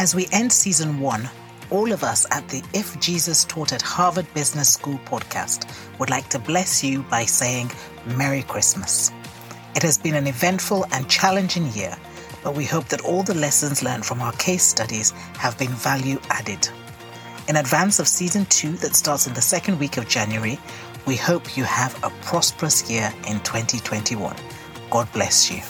As we end season one, all of us at the If Jesus Taught at Harvard Business School podcast would like to bless you by saying Merry Christmas. It has been an eventful and challenging year, but we hope that all the lessons learned from our case studies have been value added. In advance of season two that starts in the second week of January, we hope you have a prosperous year in 2021. God bless you.